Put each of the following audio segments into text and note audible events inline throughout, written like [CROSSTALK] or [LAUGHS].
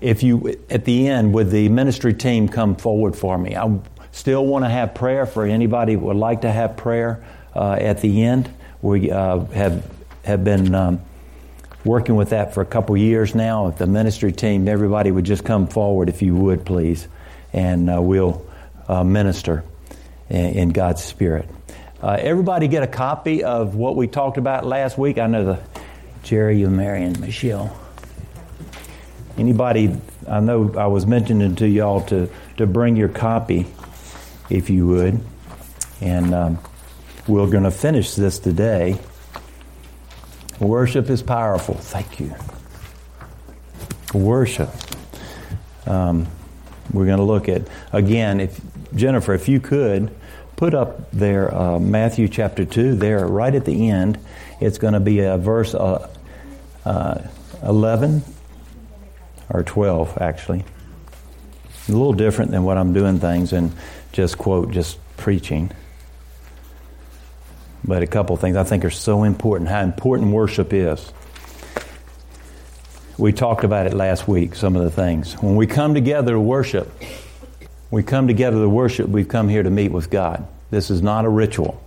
if you, at the end, would the ministry team come forward for me? I still want to have prayer for anybody would like to have prayer uh, at the end. We uh, have have been um, working with that for a couple years now. If the ministry team, everybody would just come forward, if you would, please, and uh, we'll uh, minister in, in, God's Spirit. Uh, everybody get a copy of what we talked about last week. I know the Jerry, you, Marion, Michelle. Anybody, I know I was mentioning to y'all to, to bring your copy, if you would. And um, we're going to finish this today. Worship is powerful. Thank you. Worship. Um, we're going to look at, again, if Jennifer, if you could, put up there uh, Matthew chapter 2, there right at the end. It's going to be a verse uh, uh, 11 or 12, actually. A little different than what I'm doing things and just quote, just preaching. But a couple things I think are so important, how important worship is. We talked about it last week, some of the things. When we come together to worship, we come together to worship, we've come here to meet with God. This is not a ritual.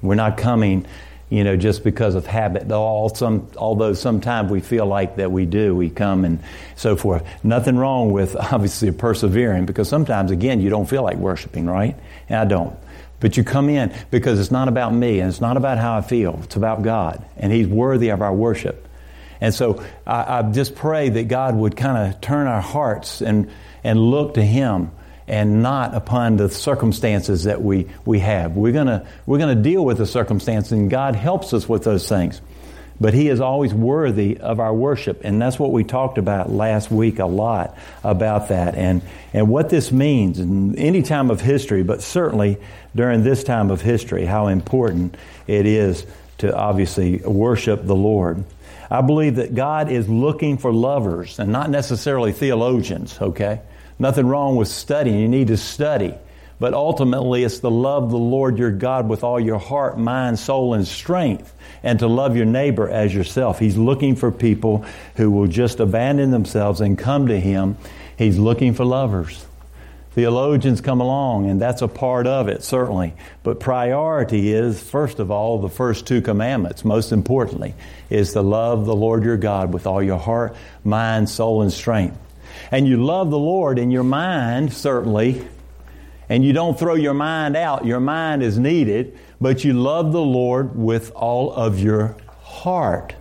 We're not coming you know, just because of habit. All some, although sometimes we feel like that we do, we come and so forth. Nothing wrong with [LAUGHS] obviously persevering because sometimes, again, you don't feel like worshiping, right? And I don't. But you come in because it's not about me and it's not about how I feel. It's about God, and He's worthy of our worship. And so I, I just pray that God would kind of turn our hearts and, and look to Him and not upon the circumstances that we, we have. We're going we're gonna deal with the circumstances, and God helps us with those things. But He is always worthy of our worship, and that's what we talked about last week a lot about that, and, and what this means in any time of history, but certainly during this time of history, how important it is to obviously worship the Lord. I believe that God is looking for lovers and not necessarily theologians, okay? Nothing wrong with studying. You need to study. But ultimately, it's to love the Lord your God with all your heart, mind, soul, and strength, and to love your neighbor as yourself. He's looking for people who will just abandon themselves and come to Him. He's looking for lovers. Theologians come along, and that's a part of it, certainly. But priority is, first of all, the first two commandments, most importantly, is to love the Lord your God with all your heart, mind, soul, and strength and you love the Lord in your mind, certainly, and you don't throw your mind out, your mind is needed, but you love the Lord with all of your heart.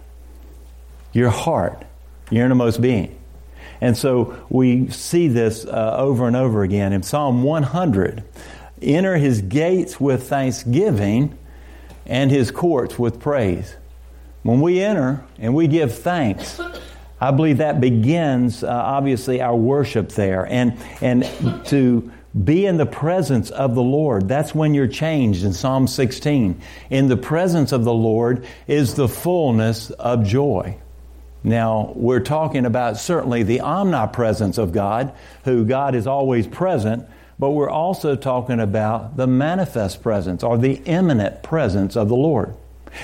Your heart, your innermost being. And so we see this uh, over and over again. In Psalm 100, enter his gates with thanksgiving and his courts with praise. When we enter and we give thanks, I believe that begins, uh, obviously, our worship there. And, and to be in the presence of the Lord, that's when you're changed in Psalm 16. In the presence of the Lord is the fullness of joy. Now, we're talking about certainly the omnipresence of God, who God is always present, but we're also talking about the manifest presence or the imminent presence of the Lord.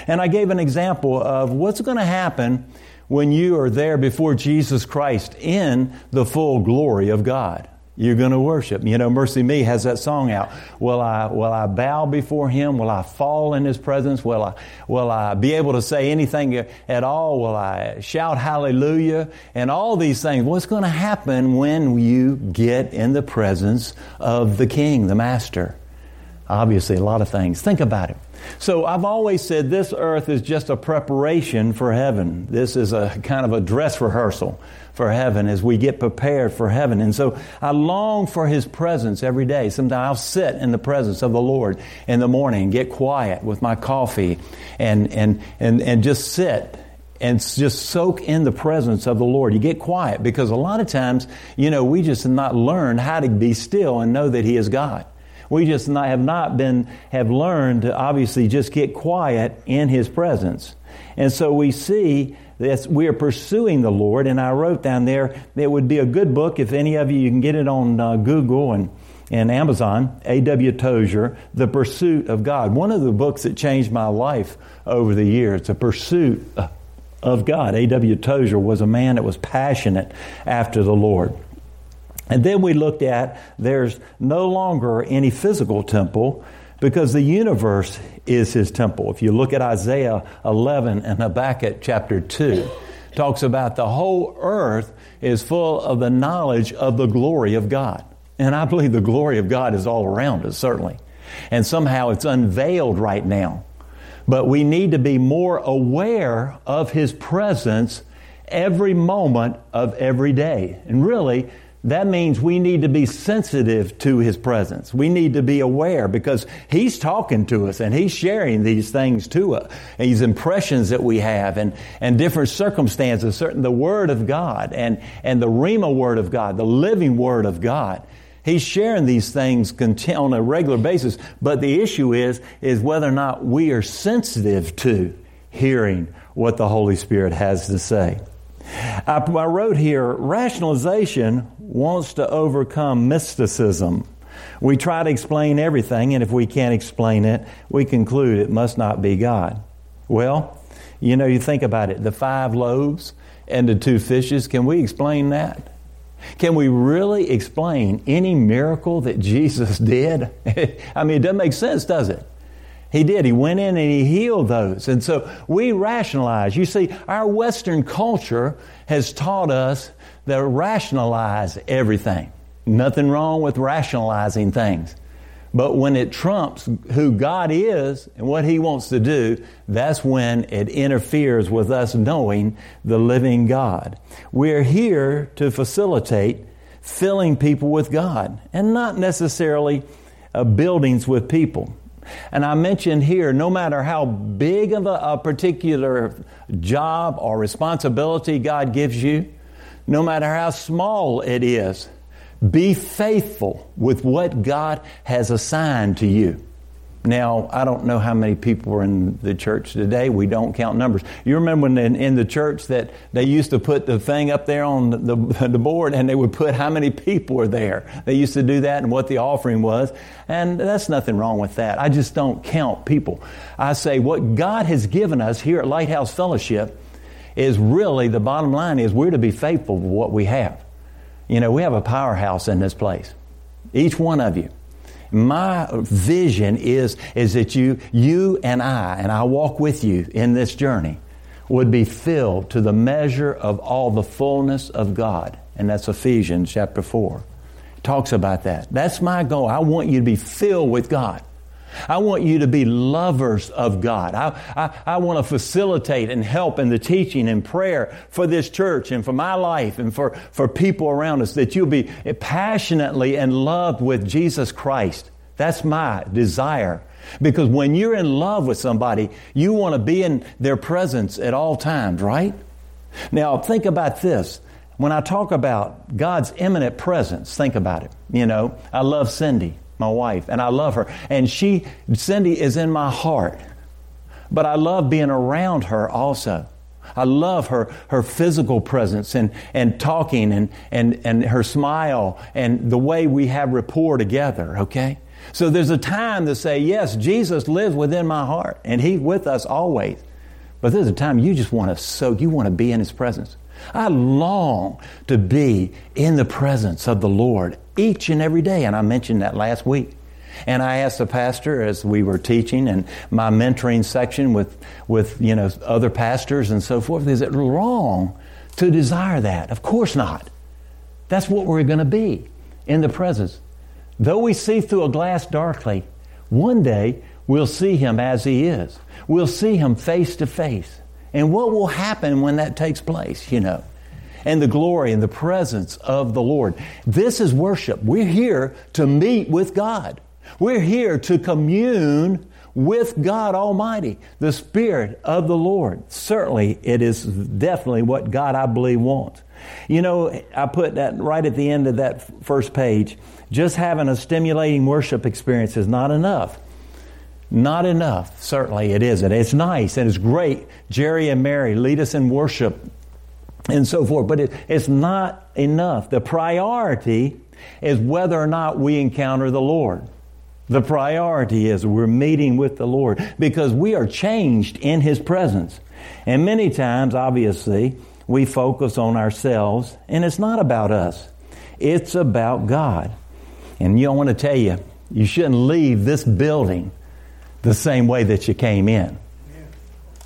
And I gave an example of what's going to happen when you are there before Jesus Christ in the full glory of God. You're going to worship. You know, MercyMe has that song out. Will I, will I bow before Him? Will I fall in His presence? Will I, will I be able to say anything at all? Will I shout hallelujah? And all these things. What's going to happen when you get in the presence of the King, the Master? Obviously, a lot of things. Think about it. So I've always said this earth is just a preparation for heaven. This is a kind of a dress rehearsal for heaven as we get prepared for heaven. And so I long for His presence every day. Sometimes I'll sit in the presence of the Lord in the morning get quiet with my coffee and, and, and, and just sit and just soak in the presence of the Lord. You get quiet because a lot of times, you know, we just have not learned how to be still and know that He is God. We just not, have not been, have learned to obviously just get quiet in His presence. And so we see that we are pursuing the Lord. And I wrote down there, it would be a good book if any of you, you can get it on uh, Google and, and Amazon, A.W. Tozer, The Pursuit of God. One of the books that changed my life over the years, The Pursuit of God. A.W. Tozer was a man that was passionate after the Lord. And then we looked at there's no longer any physical temple because the universe is his temple. If you look at Isaiah 11 and Habakkuk chapter 2, talks about the whole earth is full of the knowledge of the glory of God. And I believe the glory of God is all around us, certainly. And somehow it's unveiled right now. But we need to be more aware of His presence every moment of every day. And really, that means we need to be sensitive to His presence. We need to be aware because He's talking to us and He's sharing these things to us, these impressions that we have and, and different circumstances, certain the Word of God and, and the Rhema Word of God, the living Word of God. He's sharing these things on a regular basis, but the issue is, is whether or not we are sensitive to hearing what the Holy Spirit has to say. I, I wrote here, rationalization wants to overcome mysticism. We try to explain everything, and if we can't explain it, we conclude it must not be God. Well, you know, you think about it the five loaves and the two fishes, can we explain that? Can we really explain any miracle that [LAUGHS] Jesus did? I mean, it doesn't make sense, does it? He did. He went in and he healed those. And so we rationalize. You see, our Western culture has taught us to rationalize everything. Nothing wrong with rationalizing things. But when it trumps who God is and what He wants to do, that's when it interferes with us knowing the living God. We're here to facilitate filling people with God and not necessarily uh, buildings with people. And I mentioned here, no matter how big of a, a particular job or responsibility God gives you, no matter how small it is, be faithful with what God has assigned to you. Now, I don't know how many people are in the church today. We don't count numbers. You remember when in, in the church that they used to put the thing up there on the, the, the, board and they would put how many people were there. They used to do that and what the offering was. And that's nothing wrong with that. I just don't count people. I say what God has given us here at Lighthouse Fellowship is really the bottom line is we're to be faithful with what we have. You know, we have a powerhouse in this place. Each one of you. My vision is, is that you, you and I, and I walk with you in this journey, would be filled to the measure of all the fullness of God. And that's Ephesians chapter 4. It talks about that. That's my goal. I want you to be filled with God. I want you to be lovers of God. I, I, I, want to facilitate and help in the teaching and prayer for this church and for my life and for, for people around us that you'll be passionately in love with Jesus Christ. That's my desire. Because when you're in love with somebody, you want to be in their presence at all times, right? Now, think about this. When I talk about God's imminent presence, think about it. You know, I love Cindy my wife, and I love her. And she, Cindy, is in my heart. But I love being around her also. I love her, her physical presence and, and talking and, and, and her smile and the way we have rapport together, okay? So there's a time to say, yes, Jesus lives within my heart and He's with us always. But there's a time you just want to soak, you want to be in His presence. I long to be in the presence of the Lord each and every day. And I mentioned that last week. And I asked the pastor as we were teaching and my mentoring section with, with you know, other pastors and so forth, is it wrong to desire that? Of course not. That's what we're going to be in the presence. Though we see through a glass darkly, one day we'll see him as he is. We'll see him face to face. And what will happen when that takes place, you know? And the glory and the presence of the Lord. This is worship. We're here to meet with God. We're here to commune with God Almighty, the Spirit of the Lord. Certainly, it is definitely what God, I believe, wants. You know, I put that right at the end of that first page. Just having a stimulating worship experience is not enough. Not enough. Certainly it isn't. It's nice and it's great. Jerry and Mary lead us in worship and so forth, but it, it's not enough. The priority is whether or not we encounter the Lord. The priority is we're meeting with the Lord because we are changed in His presence. And many times, obviously, we focus on ourselves, and it's not about us. It's about God. And you I want to tell you, you shouldn't leave this building the same way that you came in.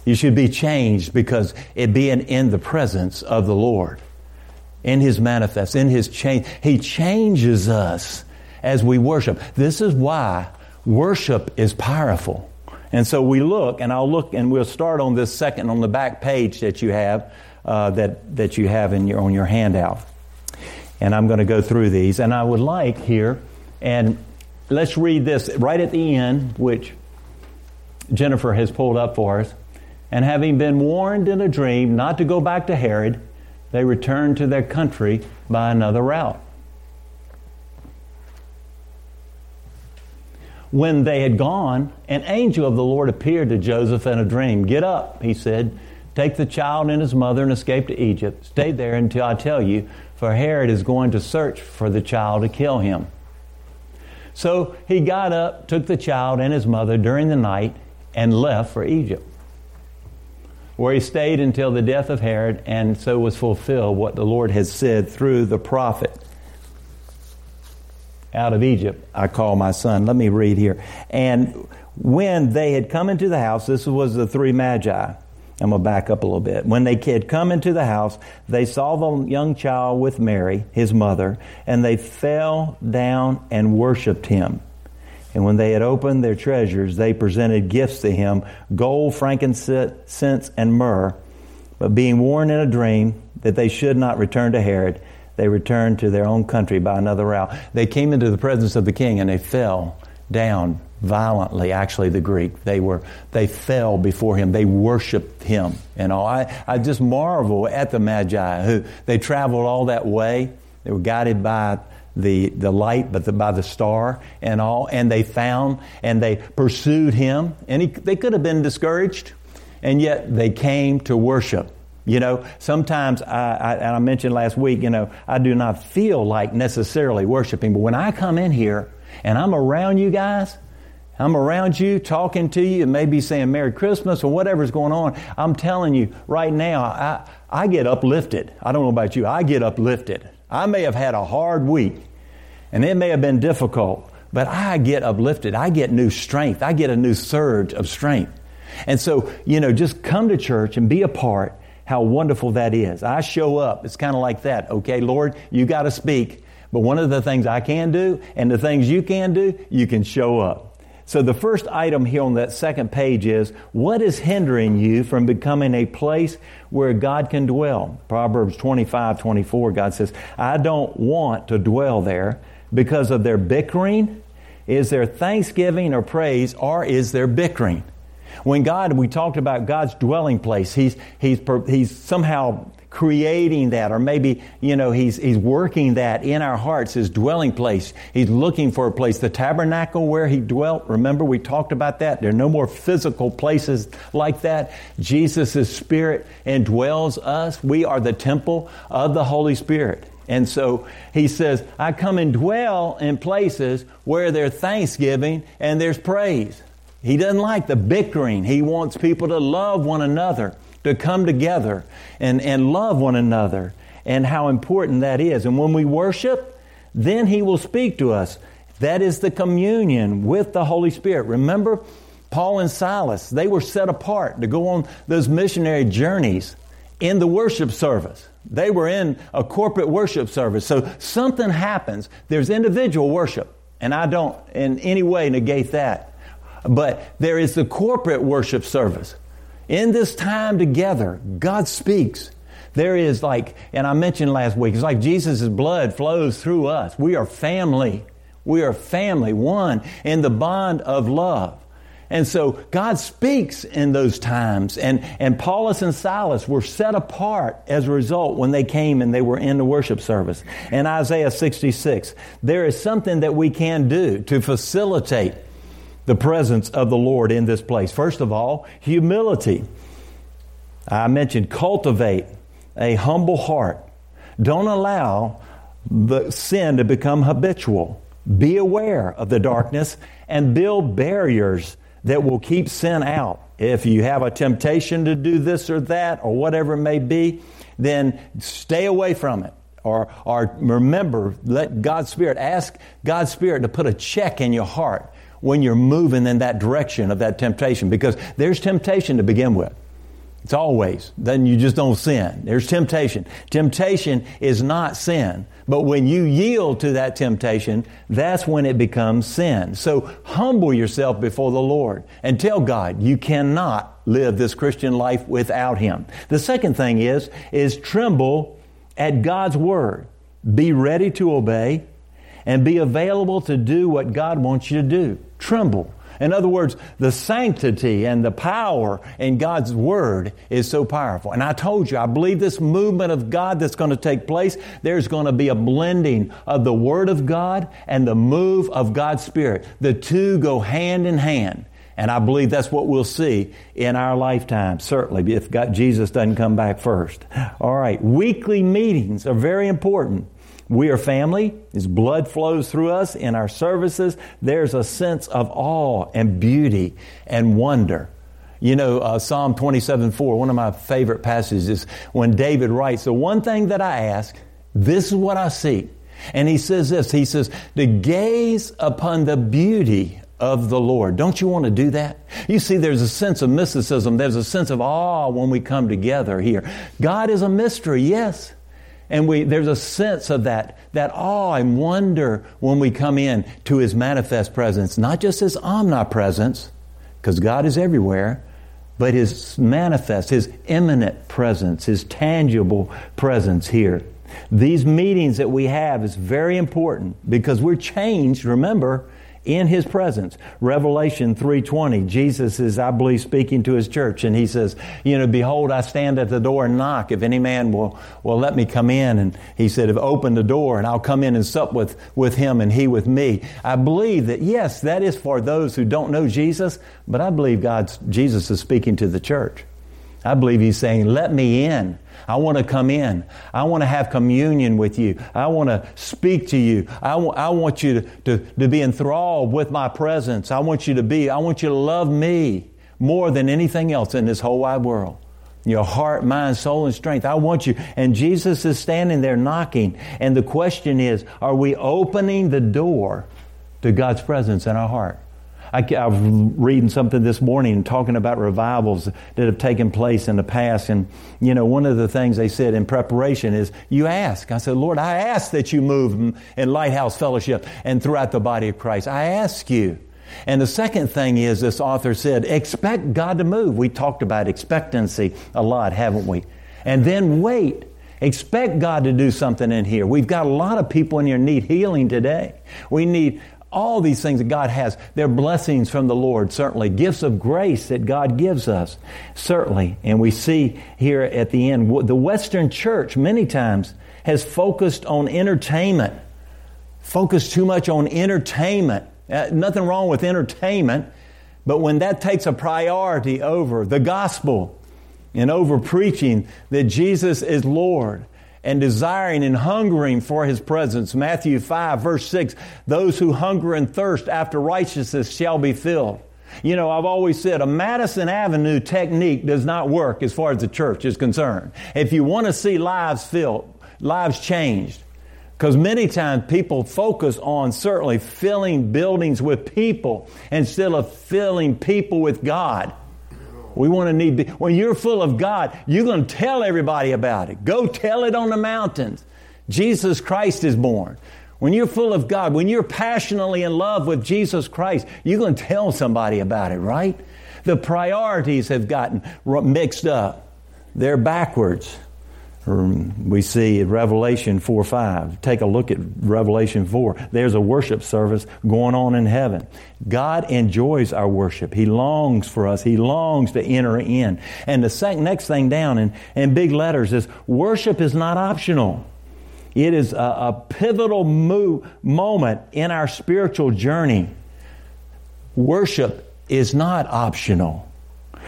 You should be changed because it being in the presence of the Lord, in His manifest, in His change. He changes us as we worship. This is why worship is powerful. And so we look, and I'll look, and we'll start on this second on the back page that you have, uh, that that you have in your on your handout. And I'm going to go through these, and I would like here, and let's read this right at the end, which Jennifer has pulled up for us. And having been warned in a dream not to go back to Herod, they returned to their country by another route. When they had gone, an angel of the Lord appeared to Joseph in a dream. Get up, he said. Take the child and his mother and escape to Egypt. Stay there until I tell you, for Herod is going to search for the child to kill him. So he got up, took the child and his mother during the night, and left for Egypt, where he stayed until the death of Herod, and so was fulfilled what the Lord had said through the prophet out of Egypt, I call my son. Let me read here. And when they had come into the house, this was the three magi. I'm going to back up a little bit. When they had come into the house, they saw the young child with Mary, his mother, and they fell down and worshiped him. And when they had opened their treasures, they presented gifts to him gold, frankincense, and myrrh. But being warned in a dream that they should not return to Herod, they returned to their own country by another route. They came into the presence of the king and they fell down violently. Actually, the Greek they were they fell before him. They worshipped him and all. I, I just marvel at the Magi who they traveled all that way. They were guided by the, the light, but the, by the star and all. And they found and they pursued him. And he, they could have been discouraged, and yet they came to worship. You know, sometimes I, I, and I mentioned last week, you know, I do not feel like necessarily worshiping, but when I come in here and I'm around you guys, I'm around you talking to you and maybe saying Merry Christmas or whatever's going on. I'm telling you right now, I, I get uplifted. I don't know about you. I get uplifted. I may have had a hard week and it may have been difficult, but I get uplifted. I get new strength. I get a new surge of strength. And so, you know, just come to church and be a part how wonderful that is. I show up. It's kind of like that. Okay, Lord, you got to speak. But one of the things I can do and the things you can do, you can show up. So the first item here on that second page is what is hindering you from becoming a place where God can dwell? Proverbs 25, 24, God says, I don't want to dwell there because of their bickering. Is there thanksgiving or praise or is there bickering? When God, we talked about God's dwelling place, He's, he's, he's somehow creating that, or maybe, you know, he's, he's working that in our hearts, his dwelling place. He's looking for a place. The tabernacle where he dwelt, remember we talked about that? There are no more physical places like that. Jesus' Spirit indwells us. We are the temple of the Holy Spirit. And so he says, I come and dwell in places where there's thanksgiving and there's praise. He doesn't like the bickering. He wants people to love one another, to come together and, and love one another, and how important that is. And when we worship, then He will speak to us. That is the communion with the Holy Spirit. Remember, Paul and Silas, they were set apart to go on those missionary journeys in the worship service. They were in a corporate worship service. So something happens. There's individual worship, and I don't in any way negate that. But there is the corporate worship service. In this time together, God speaks. There is like, and I mentioned last week, it's like Jesus' blood flows through us. We are family. We are family, one in the bond of love. And so God speaks in those times. And, and Paulus and Silas were set apart as a result when they came and they were in the worship service. In Isaiah 66, there is something that we can do to facilitate the presence of the Lord in this place. First of all, humility. I mentioned cultivate a humble heart. Don't allow the sin to become habitual. Be aware of the darkness and build barriers that will keep sin out. If you have a temptation to do this or that or whatever it may be, then stay away from it. Or, or remember, let God's Spirit, ask God's Spirit to put a check in your heart when you're moving in that direction of that temptation because there's temptation to begin with. It's always. Then you just don't sin. There's temptation. Temptation is not sin. But when you yield to that temptation, that's when it becomes sin. So humble yourself before the Lord and tell God you cannot live this Christian life without Him. The second thing is, is tremble at God's word. Be ready to obey and be available to do what God wants you to do. Tremble. In other words, the sanctity and the power in God's Word is so powerful. And I told you, I believe this movement of God that's going to take place, there's going to be a blending of the Word of God and the move of God's Spirit. The two go hand in hand. And I believe that's what we'll see in our lifetime, certainly, if God, Jesus doesn't come back first. All right, weekly meetings are very important. We are family. His blood flows through us in our services. There's a sense of awe and beauty and wonder. You know, uh, Psalm 27 4, one of my favorite passages when David writes, The one thing that I ask, this is what I seek. And he says this He says, To gaze upon the beauty of the Lord. Don't you want to do that? You see, there's a sense of mysticism, there's a sense of awe when we come together here. God is a mystery, yes. And we, there's a sense of that, that awe and wonder when we come in to His manifest presence, not just His omnipresence, because God is everywhere, but His manifest, His imminent presence, His tangible presence here. These meetings that we have is very important because we're changed, remember, in his presence. Revelation 3:20, Jesus is I believe speaking to his church and he says, you know, behold I stand at the door and knock if any man will will let me come in and he said, "If open the door and I'll come in and sup with with him and he with me." I believe that yes, that is for those who don't know Jesus, but I believe God's Jesus is speaking to the church. I believe he's saying, "Let me in." I want to come in. I want to have communion with you. I want to speak to you. I, w- I want you to, to, to be enthralled with my presence. I want you to be, I want you to love me more than anything else in this whole wide world. Your heart, mind, soul, and strength. I want you. And Jesus is standing there knocking. And the question is, are we opening the door to God's presence in our heart? I, I was reading something this morning talking about revivals that have taken place in the past. And, you know, one of the things they said in preparation is you ask. I said, Lord, I ask that you move in Lighthouse Fellowship and throughout the body of Christ. I ask you. And the second thing is, this author said, expect God to move. We talked about expectancy a lot, haven't we? And then wait. Expect God to do something in here. We've got a lot of people in here need healing today. We need all these things that God has, they're blessings from the Lord, certainly. Gifts of grace that God gives us, certainly. And we see here at the end, the Western church many times has focused on entertainment, focused too much on entertainment. Uh, nothing wrong with entertainment, but when that takes a priority over the gospel and over preaching that Jesus is Lord, and desiring and hungering for his presence. Matthew 5, verse 6 Those who hunger and thirst after righteousness shall be filled. You know, I've always said a Madison Avenue technique does not work as far as the church is concerned. If you want to see lives filled, lives changed, because many times people focus on certainly filling buildings with people instead of filling people with God. We want to need, when you're full of God, you're going to tell everybody about it. Go tell it on the mountains. Jesus Christ is born. When you're full of God, when you're passionately in love with Jesus Christ, you're going to tell somebody about it, right? The priorities have gotten mixed up. They're backwards. Um, we see Revelation 4 5. Take a look at Revelation 4. There's a worship service going on in heaven. God enjoys our worship. He longs for us. He longs to enter in. And the next thing down in, in big letters is worship is not optional. It is a, a pivotal move, moment in our spiritual journey. Worship is not optional.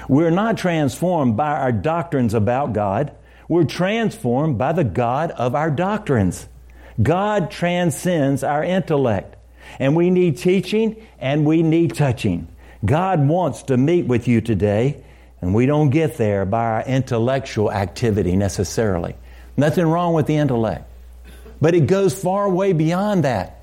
We're not transformed by our doctrines about God. We're transformed by the God of our doctrines. God transcends our intellect. And we need teaching and we need touching. God wants to meet with you today, and we don't get there by our intellectual activity necessarily. Nothing wrong with the intellect. But it goes far way beyond that.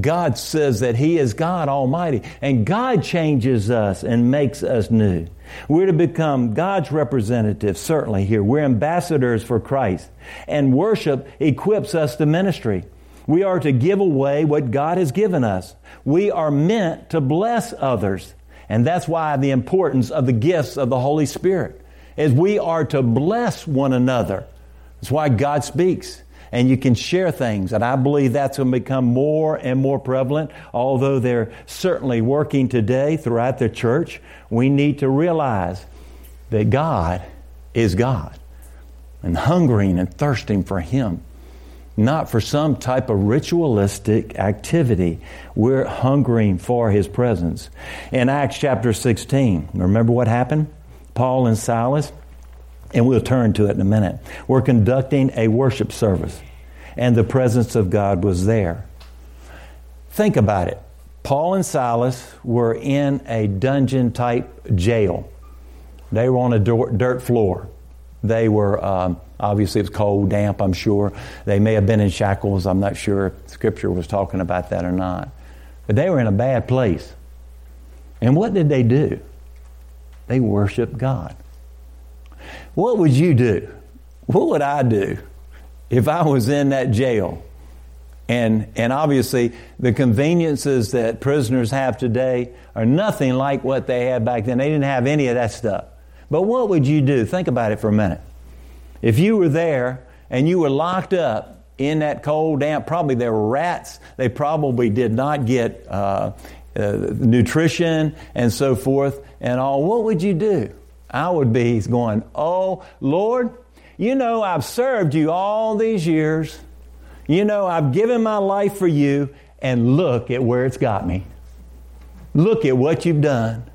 God says that He is God Almighty, and God changes us and makes us new. We're to become God's representatives, certainly here. We're ambassadors for Christ, and worship equips us to ministry. We are to give away what God has given us. We are meant to bless others. And that's why the importance of the gifts of the Holy Spirit is we are to bless one another. That's why God speaks and you can share things. And I believe that's going to become more and more prevalent, although they're certainly working today throughout the church. We need to realize that God is God and hungering and thirsting for Him. Not for some type of ritualistic activity. We're hungering for His presence. In Acts chapter 16, remember what happened? Paul and Silas, and we'll turn to it in a minute. We're conducting a worship service, and the presence of God was there. Think about it. Paul and Silas were in a dungeon type jail. They were on a dirt floor. They were, um, obviously, it was cold, damp, I'm sure. They may have been in shackles. I'm not sure if Scripture was talking about that or not. But they were in a bad place. And what did they do? They worshiped God. What would you do? What would I do if I was in that jail? And, and obviously, the conveniences that prisoners have today are nothing like what they had back then. They didn't have any of that stuff. But what would you do? Think about it for a minute. If you were there and you were locked up in that cold, damp, probably there were rats. They probably did not get uh, uh, nutrition and so forth and all. What would you do? I would be going, Oh, Lord, you know, I've served you all these years. You know, I've given my life for you, and look at where it's got me. Look at what you've done.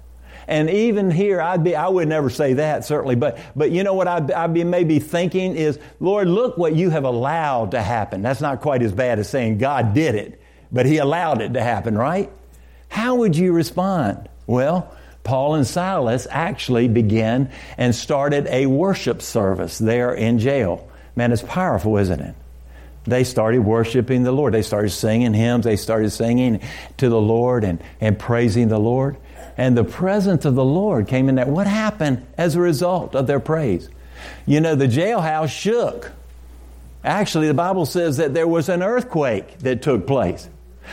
And even here, I'd be, I would never say that, certainly, but, but you know what I'd, I'd be maybe thinking is, Lord, look what you have allowed to happen. That's not quite as bad as saying God did it, but He allowed it to happen, right? How would you respond? Well, Paul and Silas actually began and started a worship service there in jail. Man, it's powerful, isn't it? They started worshiping the Lord. They started singing hymns. They started singing to the Lord and, and praising the Lord. And the presence of the Lord came in there. What happened as a result of their praise? You know, the jailhouse shook. Actually, the Bible says that there was an earthquake that took place.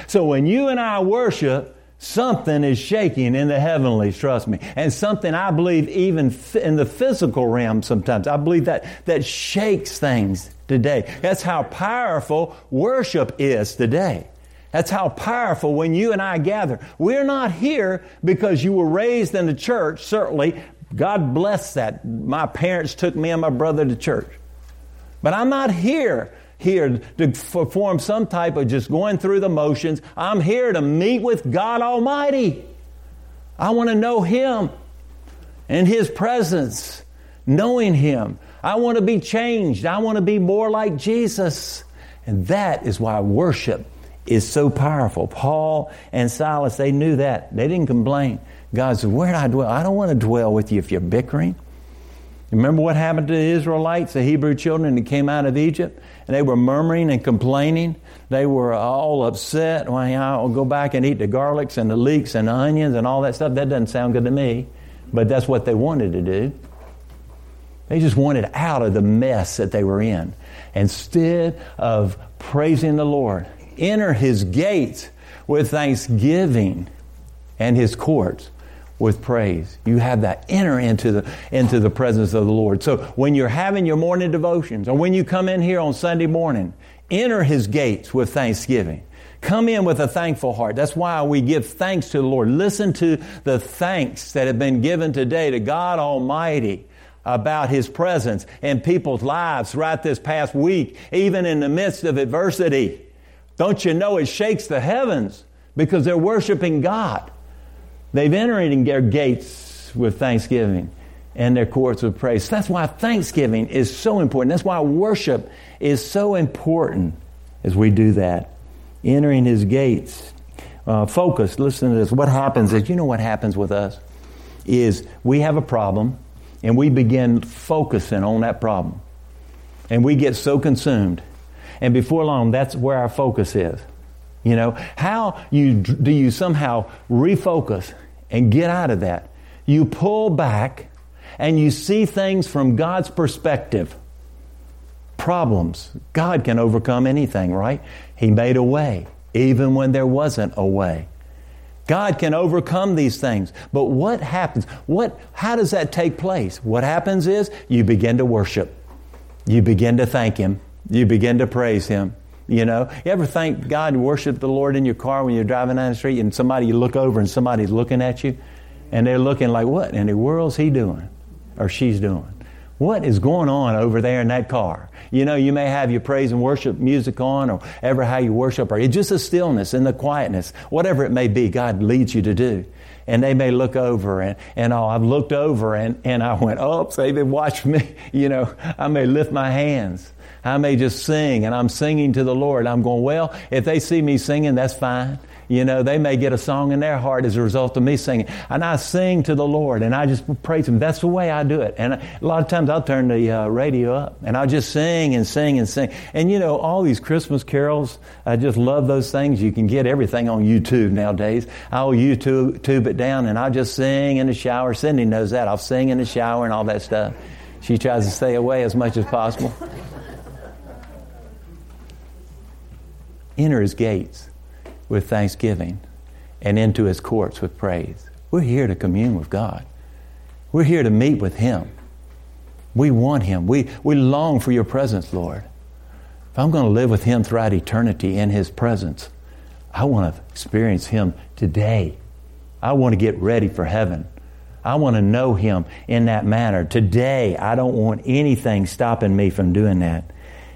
So when you and I worship, Something is shaking in the heavenlies, trust me. And something I believe even in the physical realm sometimes. I believe that that shakes things today. That's how powerful worship is today. That's how powerful when you and I gather. We're not here because you were raised in the church, certainly. God bless that. My parents took me and my brother to church. But I'm not here here to perform some type of just going through the motions. I'm here to meet with God Almighty. I want to know Him and His presence, knowing Him. I want to be changed. I want to be more like Jesus. And that is why worship is so powerful. Paul and Silas, they knew that. They didn't complain. God said, Where do I dwell? I don't want to dwell with you if you're bickering. Remember what happened to the Israelites, the Hebrew children that came out of Egypt? And they were murmuring and complaining. They were all upset. Well, I'll go back and eat the garlics and the leeks and the onions and all that stuff. That doesn't sound good to me. But that's what they wanted to do. They just wanted out of the mess that they were in. Instead of praising the Lord, enter his gates with thanksgiving and his courts with praise. You have that enter into the into the presence of the Lord. So when you're having your morning devotions or when you come in here on Sunday morning, enter his gates with thanksgiving. Come in with a thankful heart. That's why we give thanks to the Lord. Listen to the thanks that have been given today to God Almighty about His presence in people's lives throughout this past week, even in the midst of adversity. Don't you know it shakes the heavens because they're worshiping God. They've entered in their gates with thanksgiving and their courts with praise. That's why thanksgiving is so important. That's why worship is so important as we do that. Entering his gates uh, focused, listen to this. What happens is, you know what happens with us? Is we have a problem and we begin focusing on that problem. And we get so consumed. And before long, that's where our focus is. You know, how you, do you somehow refocus and get out of that? You pull back and you see things from God's perspective. Problems. God can overcome anything, right? He made a way, even when there wasn't a way. God can overcome these things. But what happens? What, how does that take place? What happens is you begin to worship. You begin to thank Him. You begin to praise Him. You know, you ever thank God and worship the Lord in your car when you're driving down the street and somebody, you look over and somebody's looking at you and they're looking like, what in the world's he doing or she's doing? What is going on over there in that car? You know, you may have your praise and worship music on or ever how you worship or just the stillness and the quietness, whatever it may be, God leads you to do. And they may look over and, and oh, I've looked over and, and I went, oh, they've been watching me. [LAUGHS] You know, I may lift my hands. I may just sing and I'm singing to the Lord. I'm going, well, if they see me singing, that's fine. You know, they may get a song in their heart as a result of me singing. And I sing to the Lord and I just praise Him. That's the way I do it. And a lot of times I'll turn the uh, radio up and I'll just sing and sing and sing. And you know, all these Christmas carols, I just love those things. You can get everything on YouTube nowadays. I'll YouTube tube it down and I'll just sing in the shower. Cindy knows that. I'll sing in the shower and all that stuff. She tries to stay away as much as possible. [LAUGHS] Enter his gates with thanksgiving and into his courts with praise. We're here to commune with God. We're here to meet with him. We want him. We, we long for your presence, Lord. If I'm going to live with him throughout eternity in his presence, I want to experience him today. I want to get ready for heaven. I want to know him in that manner. Today, I don't want anything stopping me from doing that.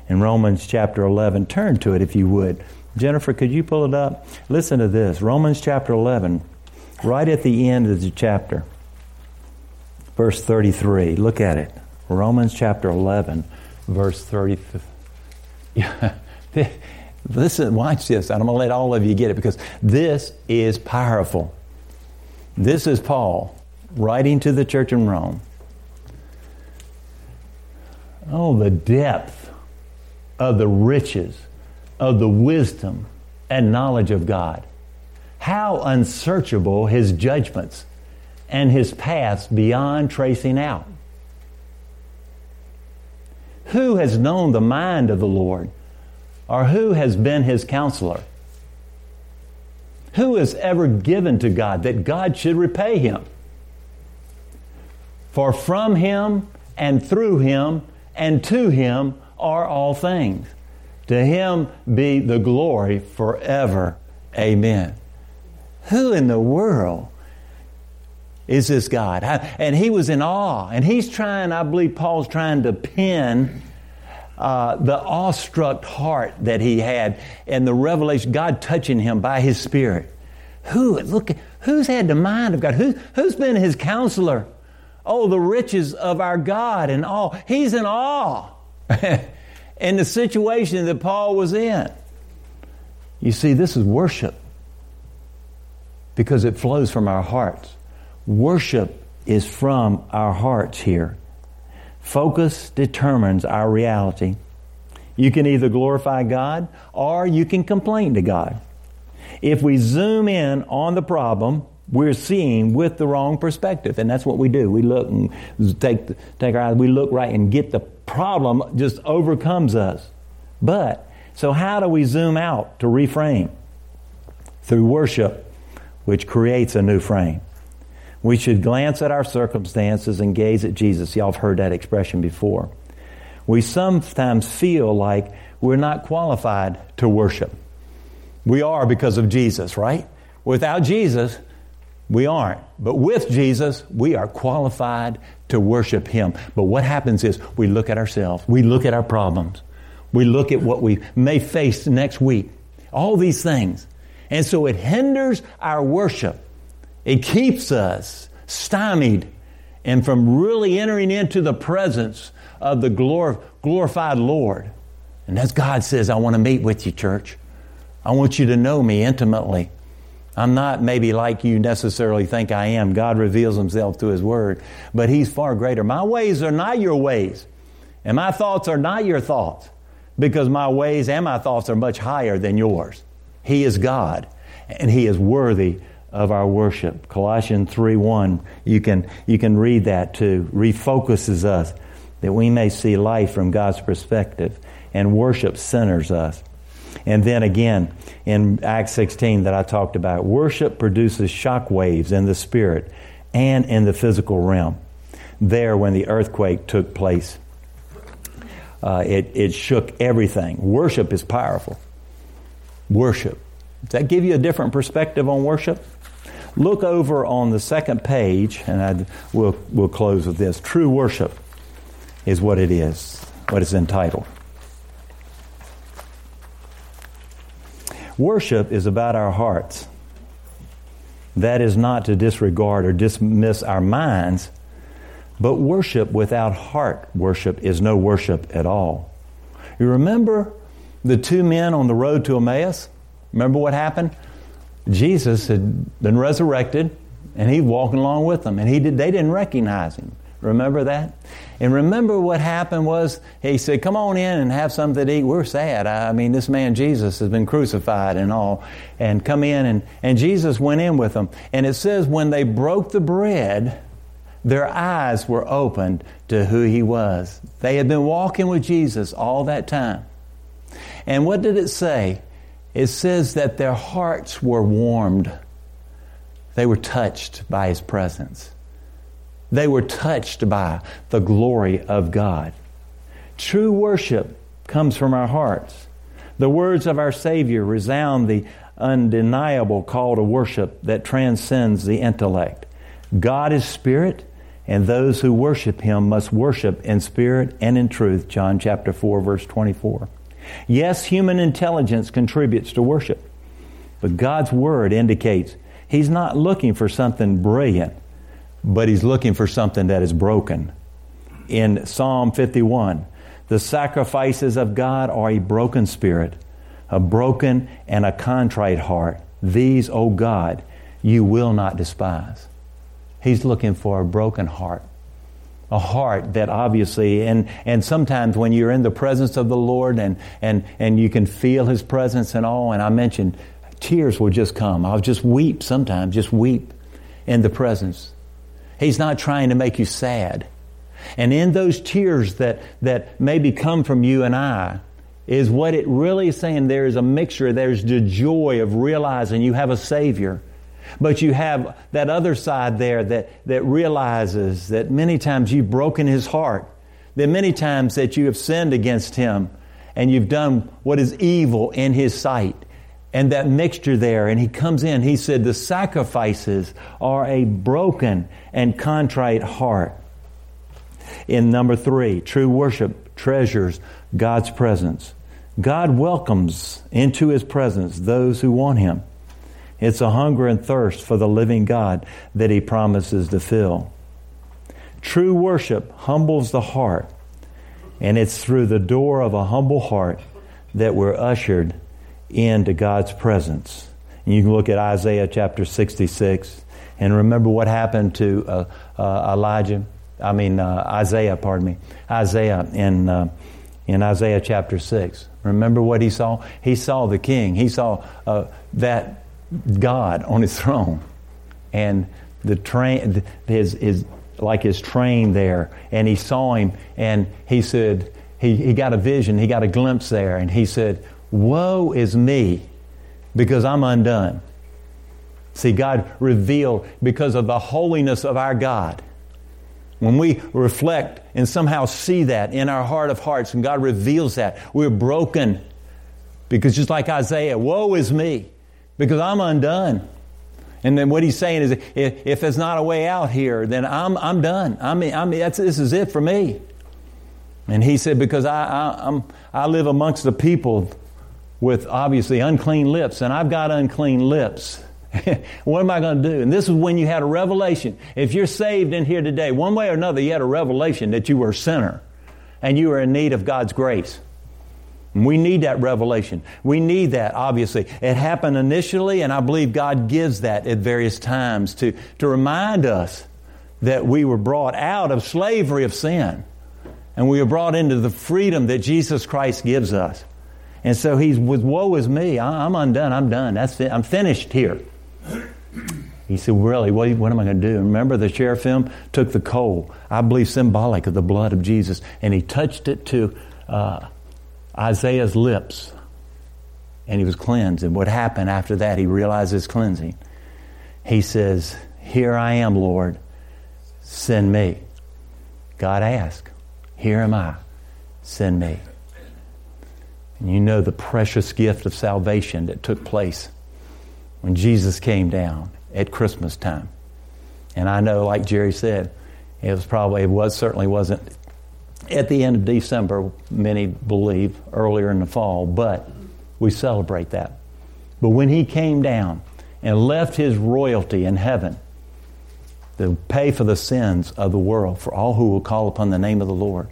In Romans chapter 11, turn to it if you would. Jennifer, could you pull it up? Listen to this Romans chapter 11, right at the end of the chapter, verse 33. Look at it. Romans chapter 11, verse 33. [LAUGHS] Listen, watch this. I'm going to let all of you get it because this is powerful. This is Paul writing to the church in Rome. Oh, the depth of the riches of the wisdom and knowledge of God. How unsearchable his judgments and his paths beyond tracing out. Who has known the mind of the Lord, or who has been his counselor? Who has ever given to God that God should repay him? For from him and through him and to him are all things. To him be the glory forever. Amen. Who in the world is this God? And he was in awe. And he's trying, I believe Paul's trying to pin uh, the awestruck heart that he had and the revelation, God touching him by his Spirit. Who, look, who's had the mind of God? Who, who's been his counselor? Oh, the riches of our God and all. He's in awe. [LAUGHS] and the situation that Paul was in. You see, this is worship because it flows from our hearts. Worship is from our hearts here. Focus determines our reality. You can either glorify God or you can complain to God. If we zoom in on the problem, we're seeing with the wrong perspective. And that's what we do. We look and take, take our eyes, we look right and get the problem just overcomes us. But, so how do we zoom out to reframe? Through worship, which creates a new frame. We should glance at our circumstances and gaze at Jesus. Y'all have heard that expression before. We sometimes feel like we're not qualified to worship. We are because of Jesus, right? Without Jesus, we aren't. But with Jesus, we are qualified to worship Him. But what happens is we look at ourselves, we look at our problems, we look at what we may face next week, all these things. And so it hinders our worship. It keeps us stymied and from really entering into the presence of the glor- glorified Lord. And as God says, I want to meet with you, church. I want you to know me intimately. I'm not maybe like you necessarily think I am. God reveals himself through his word, but he's far greater. My ways are not your ways, and my thoughts are not your thoughts, because my ways and my thoughts are much higher than yours. He is God, and he is worthy of our worship. Colossians 3 1, you can, you can read that too. Refocuses us that we may see life from God's perspective, and worship centers us. And then again, in Acts 16 that I talked about, worship produces shock waves in the spirit and in the physical realm. There, when the earthquake took place, uh, it, it shook everything. Worship is powerful. Worship. Does that give you a different perspective on worship? Look over on the second page, and I, we'll, we'll close with this. True worship is what it is, what it's entitled. Worship is about our hearts. That is not to disregard or dismiss our minds, but worship without heart worship is no worship at all. You remember the two men on the road to Emmaus? Remember what happened? Jesus had been resurrected and he walking along with them and he did, they didn't recognize him. Remember that? And remember what happened was he said, Come on in and have something to eat. We're sad. I mean, this man Jesus has been crucified and all. And come in and, and Jesus went in with them. And it says when they broke the bread, their eyes were opened to who he was. They had been walking with Jesus all that time. And what did it say? It says that their hearts were warmed. They were touched by his presence. They were touched by the glory of God. True worship comes from our hearts. The words of our Savior resound the undeniable call to worship that transcends the intellect. God is spirit, and those who worship him must worship in spirit and in truth. John chapter 4 verse 24. Yes, human intelligence contributes to worship, but God's word indicates he's not looking for something brilliant but he's looking for something that is broken. In Psalm 51, the sacrifices of God are a broken spirit, a broken and a contrite heart. These, O God, you will not despise. He's looking for a broken heart. A heart that obviously, and, and sometimes when you're in the presence of the Lord and, and, and you can feel His presence and all, and I mentioned tears will just come. I'll just weep sometimes, just weep in the presence He's not trying to make you sad. And in those tears that, that maybe come from you and I, is what it really is saying there is a mixture. There's the joy of realizing you have a Savior. But you have that other side there that, that realizes that many times you've broken His heart, that many times that you have sinned against Him and you've done what is evil in His sight and that mixture there. And he comes in, he said, The sacrifices are a broken and contrite heart. In number three, true worship treasures God's presence. God welcomes into his presence those who want him. It's a hunger and thirst for the living God that he promises to fill. True worship humbles the heart, and it's through the door of a humble heart that we're ushered into God's presence. And you can look at Isaiah chapter 66 and remember what happened to uh, uh, Elijah. I mean, uh, Isaiah, pardon me. Isaiah in, uh, in Isaiah chapter 6. Remember what he saw? He saw the king. He saw uh, that God on his throne. And the train, his, his, like his train there. And he saw him and he said, he, he got a vision, he got a glimpse there. And he said, Woe is me because I'm undone. See, God revealed because of the holiness of our God. When we reflect and somehow see that in our heart of hearts, and God reveals that, we're broken. Because just like Isaiah, woe is me because I'm undone. And then what he's saying is, if, if there's not a way out here, then I'm, I'm done. I mean, I mean that's, this is it for me. And he said, because I, I, I'm, I live amongst the people with obviously unclean lips, and I've got unclean lips. [LAUGHS] what am I going to do? And this is when you had a revelation. If you're saved in here today, one way or another, you had a revelation that you were a sinner and you were in need of God's grace. We need that revelation. We need that, obviously. It happened initially, and I believe God gives that at various times to, to remind us that we were brought out of slavery of sin and we were brought into the freedom that Jesus Christ gives us. And so he's with woe is me. I'm undone. I'm done. That's it. I'm finished here. He said, Really, what, what am I going to do? Remember the cherubim took the coal, I believe symbolic of the blood of Jesus, and he touched it to uh, Isaiah's lips, and he was cleansed. And what happened after that? He realized his cleansing. He says, Here I am, Lord, send me. God asked, Here am I, send me. And you know the precious gift of salvation that took place when Jesus came down at Christmas time. And I know, like Jerry said, it was probably, it was certainly wasn't at the end of December, many believe, earlier in the fall, but we celebrate that. But when he came down and left his royalty in heaven to pay for the sins of the world for all who will call upon the name of the Lord,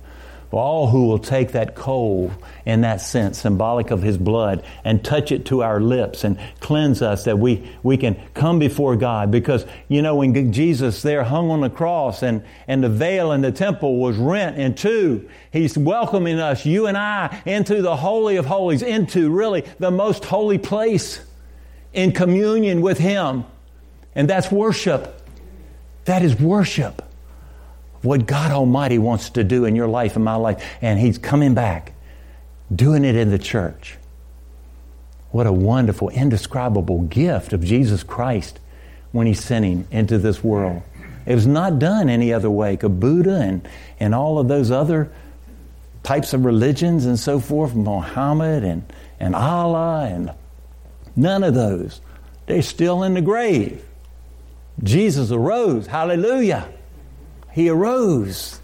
all who will take that coal in that sense, symbolic of his blood, and touch it to our lips and cleanse us that we, we can come before God. Because, you know, when Jesus there hung on the cross and, and the veil in the temple was rent in two, he's welcoming us, you and I, into the Holy of Holies, into really the most holy place in communion with him. And that's worship. That is worship what God Almighty wants to do in your life and my life. And He's coming back, doing it in the church. What a wonderful, indescribable gift of Jesus Christ when He sent Him into this world. It was not done any other way. Buddha and, and all of those other types of religions and so forth, Muhammad and, and Allah and none of those. They're still in the grave. Jesus arose. Hallelujah. He arose.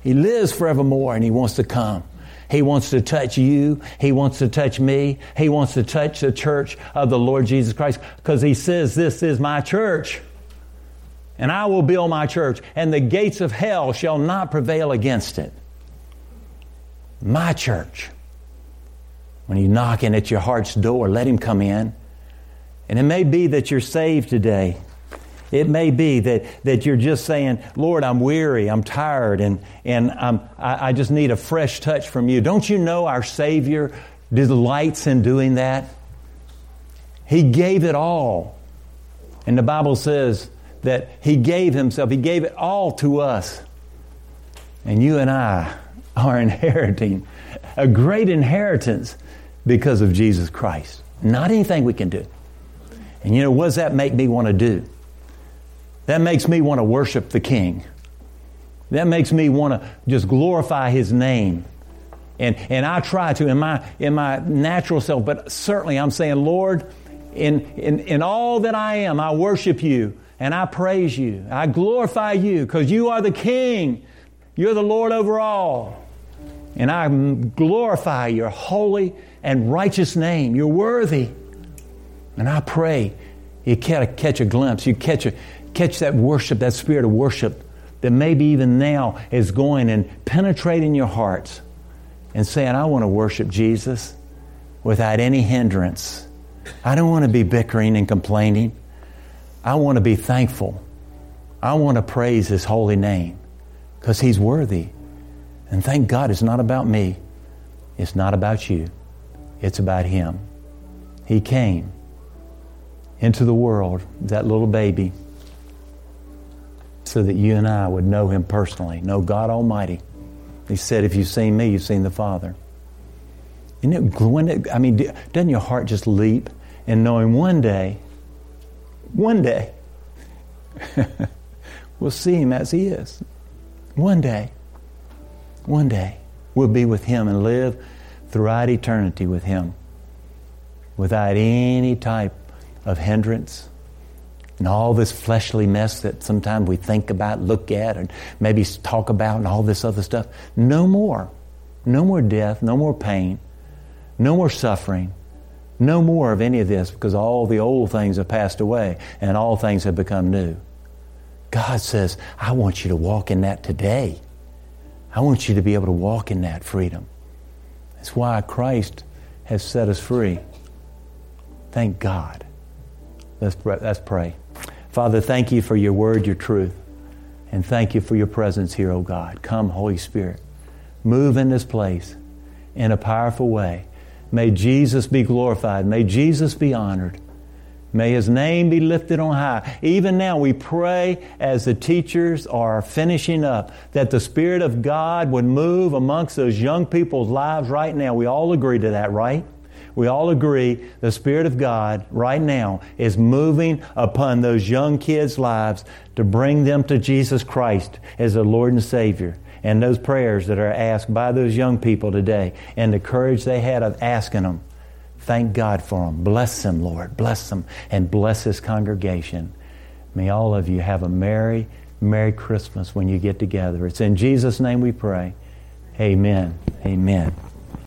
He lives forevermore and He wants to come. He wants to touch you. He wants to touch me. He wants to touch the church of the Lord Jesus Christ because He says, This is my church. And I will build my church, and the gates of hell shall not prevail against it. My church. When He's knocking at your heart's door, let Him come in. And it may be that you're saved today. It may be that, that you're just saying, Lord, I'm weary, I'm tired, and, and I'm, I, I just need a fresh touch from you. Don't you know our Savior delights in doing that? He gave it all. And the Bible says that He gave Himself, He gave it all to us. And you and I are [LAUGHS] inheriting a great inheritance because of Jesus Christ. Not anything we can do. And you know, what does that make me want to do? That makes me want to worship the King. That makes me want to just glorify His name. And, and I try to in my, in my natural self, but certainly I'm saying, Lord, in, in, in all that I am, I worship you and I praise you. I glorify you because you are the King. You're the Lord over all. And I glorify your holy and righteous name. You're worthy. And I pray you catch a glimpse, you catch a, catch that worship, that spirit of worship that maybe even now is going and penetrating your hearts and saying, I want to worship Jesus without any hindrance. I don't want to be bickering and complaining. I want to be thankful. I want to praise His holy name because He's worthy. And thank God it's not about me, it's not about you, it's about Him. He came into the world, that little baby so that you and I would know Him personally, know God Almighty. He said, If you've seen me, you've seen the Father. Isn't it, I mean, doesn't your heart just leap in knowing one day, one day, [LAUGHS] we'll see Him as He is? One day, one day, we'll be with Him and live throughout eternity with Him without any type of hindrance and all this fleshly mess that sometimes we think about, look at, and maybe talk about, and all this other stuff. No more. No more death, no more pain, no more suffering, no more of any of this because all the old things have passed away and all things have become new. God says, I want you to walk in that today. I want you to be able to walk in that freedom. That's why Christ has set us free. Thank God. Let's. Let's pray. Father, thank you for your word, your truth. And thank you for your presence here, O oh God. Come, Holy Spirit. Move in this place in a powerful way. May Jesus be glorified. May Jesus be honored. May his name be lifted on high. Even now, we pray as the teachers are finishing up that the Spirit of God would move amongst those young people's lives right now. We all agree to that, right? We all agree the Spirit of God right now is moving upon those young kids' lives to bring them to Jesus Christ as their Lord and Savior. And those prayers that are asked by those young people today and the courage they had of asking them Thank God for them. Bless them, Lord. Bless them and bless this congregation. May all of you have a merry, merry Christmas when you get together. It's in Jesus' name we pray. Amen. Amen.